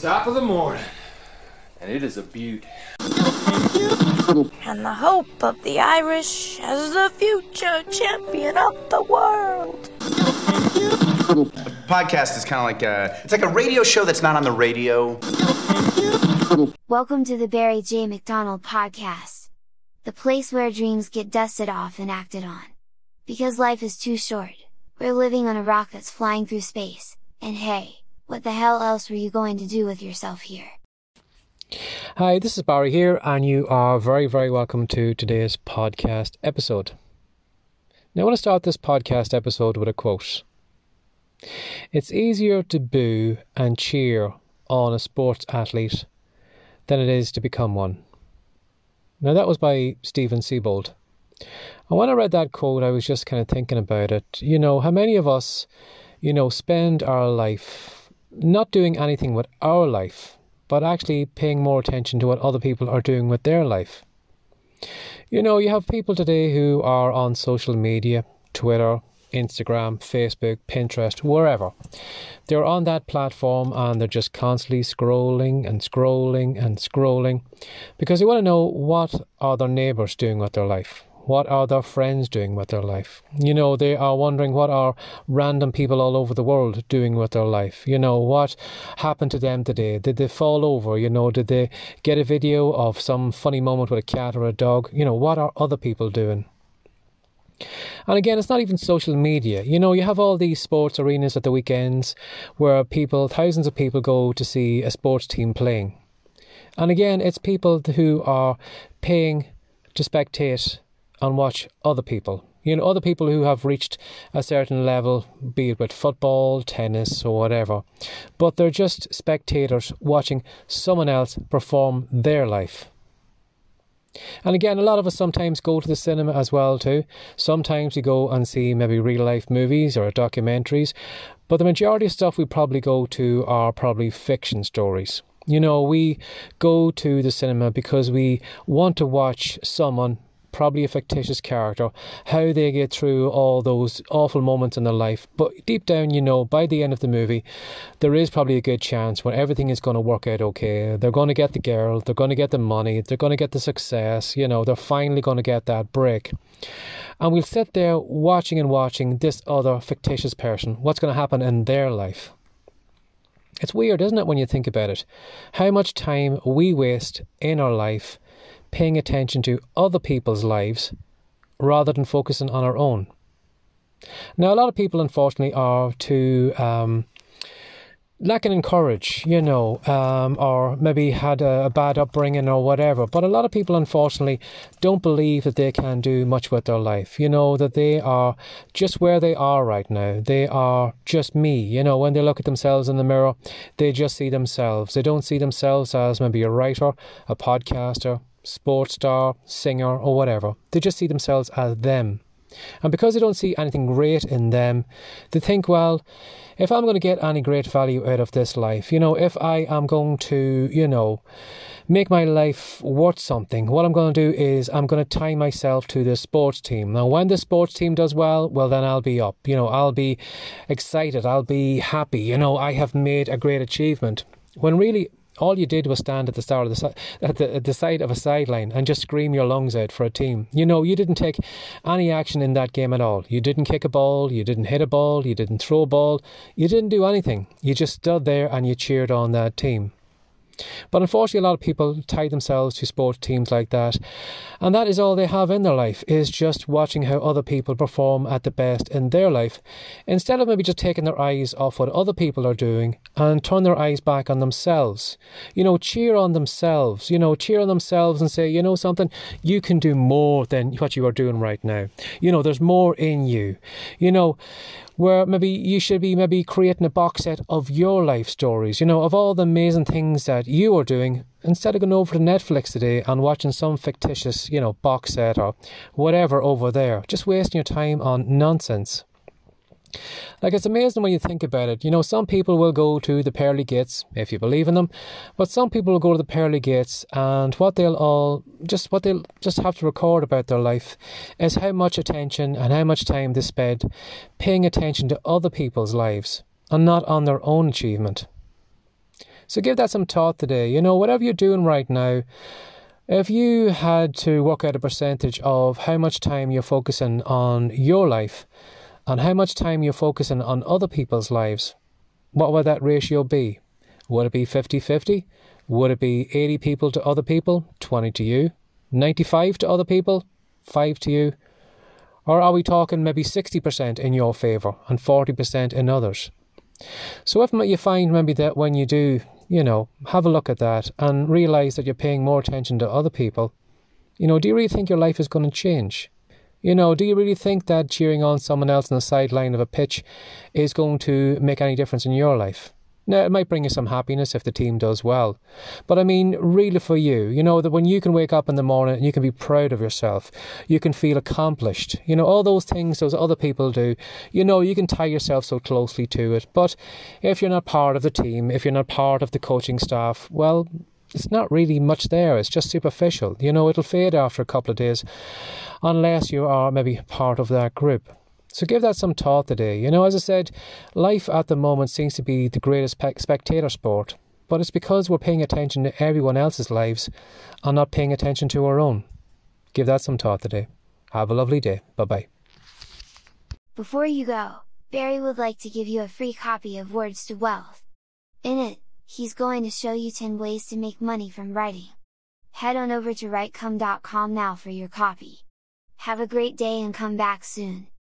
Top of the morning. And it is a beaut. and the hope of the Irish as the future champion of the world. A podcast is kind of like a it's like a radio show that's not on the radio. Welcome to the Barry J. McDonald podcast. The place where dreams get dusted off and acted on. Because life is too short. We're living on a rock that's flying through space. And hey, what the hell else were you going to do with yourself here? Hi, this is Barry here, and you are very, very welcome to today's podcast episode. Now, I want to start this podcast episode with a quote. It's easier to boo and cheer on a sports athlete than it is to become one. Now, that was by Steven Siebold. And when I read that quote, I was just kind of thinking about it. You know, how many of us, you know, spend our life not doing anything with our life but actually paying more attention to what other people are doing with their life. You know, you have people today who are on social media, Twitter, Instagram, Facebook, Pinterest, wherever. They're on that platform and they're just constantly scrolling and scrolling and scrolling because they want to know what are their neighbors doing with their life. What are their friends doing with their life? You know, they are wondering what are random people all over the world doing with their life? You know, what happened to them today? Did they fall over? You know, did they get a video of some funny moment with a cat or a dog? You know, what are other people doing? And again, it's not even social media. You know, you have all these sports arenas at the weekends where people, thousands of people go to see a sports team playing. And again, it's people who are paying to spectate and watch other people. You know, other people who have reached a certain level, be it with football, tennis, or whatever. But they're just spectators watching someone else perform their life. And again, a lot of us sometimes go to the cinema as well too. Sometimes we go and see maybe real life movies or documentaries, but the majority of stuff we probably go to are probably fiction stories. You know, we go to the cinema because we want to watch someone probably a fictitious character, how they get through all those awful moments in their life. But deep down, you know, by the end of the movie, there is probably a good chance when everything is going to work out okay. They're going to get the girl, they're going to get the money, they're going to get the success, you know, they're finally going to get that break. And we'll sit there watching and watching this other fictitious person, what's going to happen in their life. It's weird, isn't it, when you think about it? How much time we waste in our life paying attention to other people's lives rather than focusing on our own. Now, a lot of people, unfortunately, are too um, lacking in courage, you know, um, or maybe had a, a, bad upbringing or whatever. But a lot of people, unfortunately, don't believe that they can do much with their life. You know, that they are just where they are right now. They are just me. You know, when they look at themselves in the mirror, they just see themselves. They don't see themselves as maybe a writer, a podcaster, sports star, singer, or whatever. They just see themselves as them. And because they don't see anything great in them, they think, well, if I'm going to get any great value out of this life, you know, if I am going to, you know, make my life worth something, what I'm going to do is I'm going to tie myself to the sports team. Now, when the sports team does well, well, then I'll be up. You know, I'll be excited. I'll be happy. You know, I have made a great achievement. When really all you did was stand at the start of the at the, at the side of a sideline and just scream your lungs out for a team. You know, you didn't take any action in that game at all. You didn't kick a ball, you didn't hit a ball, you didn't throw a ball, you didn't do anything. You just stood there and you cheered on that team. But unfortunately, a lot of people tie themselves to sports teams like that, and that is all they have in their life is just watching how other people perform at the best in their life, instead of maybe just taking their eyes off what other people are doing and turn their eyes back on themselves. You know, cheer on themselves. You know, cheer on themselves and say, you know something, you can do more than what you are doing right now. You know, there's more in you. You know, where maybe you should be maybe creating a box set of your life stories, you know, of all the amazing things that you are doing instead of going over to Netflix today and watching some fictitious, you know, box set or whatever over there. Just wasting your time on nonsense. Like it's amazing when you think about it. You know, some people will go to the pearly gates if you believe in them, but some people will go to the pearly gates and what they'll all just what they'll just have to record about their life is how much attention and how much time they spent paying attention to other people's lives and not on their own achievement. So give that some thought today. You know, whatever you're doing right now, if you had to work out a percentage of how much time you're focusing on your life and how much time you're focusing on other people's lives, what would that ratio be? Would it be 50 50? Would it be 80 people to other people, 20 to you? 95 to other people, 5 to you? Or are we talking maybe 60% in your favour and 40% in others? So if you find maybe that when you do, you know, have a look at that and realise that you're paying more attention to other people, you know, do you really think your life is going to change? You know, do you really think that cheering on someone else on the sideline of a pitch is going to make any difference in your life? Now, it might bring you some happiness if the team does well. But I mean, really for you, you know, that when you can wake up in the morning and you can be proud of yourself, you can feel accomplished, you know, all those things those other people do, you know, you can tie yourself so closely to it. But if you're not part of the team, if you're not part of the coaching staff, well, it's not really much there. It's just superficial. You know, it'll fade after a couple of days unless you are maybe part of that group. So give that some thought today. You know, as I said, life at the moment seems to be the greatest spectator sport, but it's because we're paying attention to everyone else's lives and not paying attention to our own. Give that some thought today. Have a lovely day. Bye bye. Before you go, Barry would like to give you a free copy of Words to Wealth. In it, he's going to show you 10 ways to make money from writing. Head on over to writecome.com now for your copy. Have a great day and come back soon.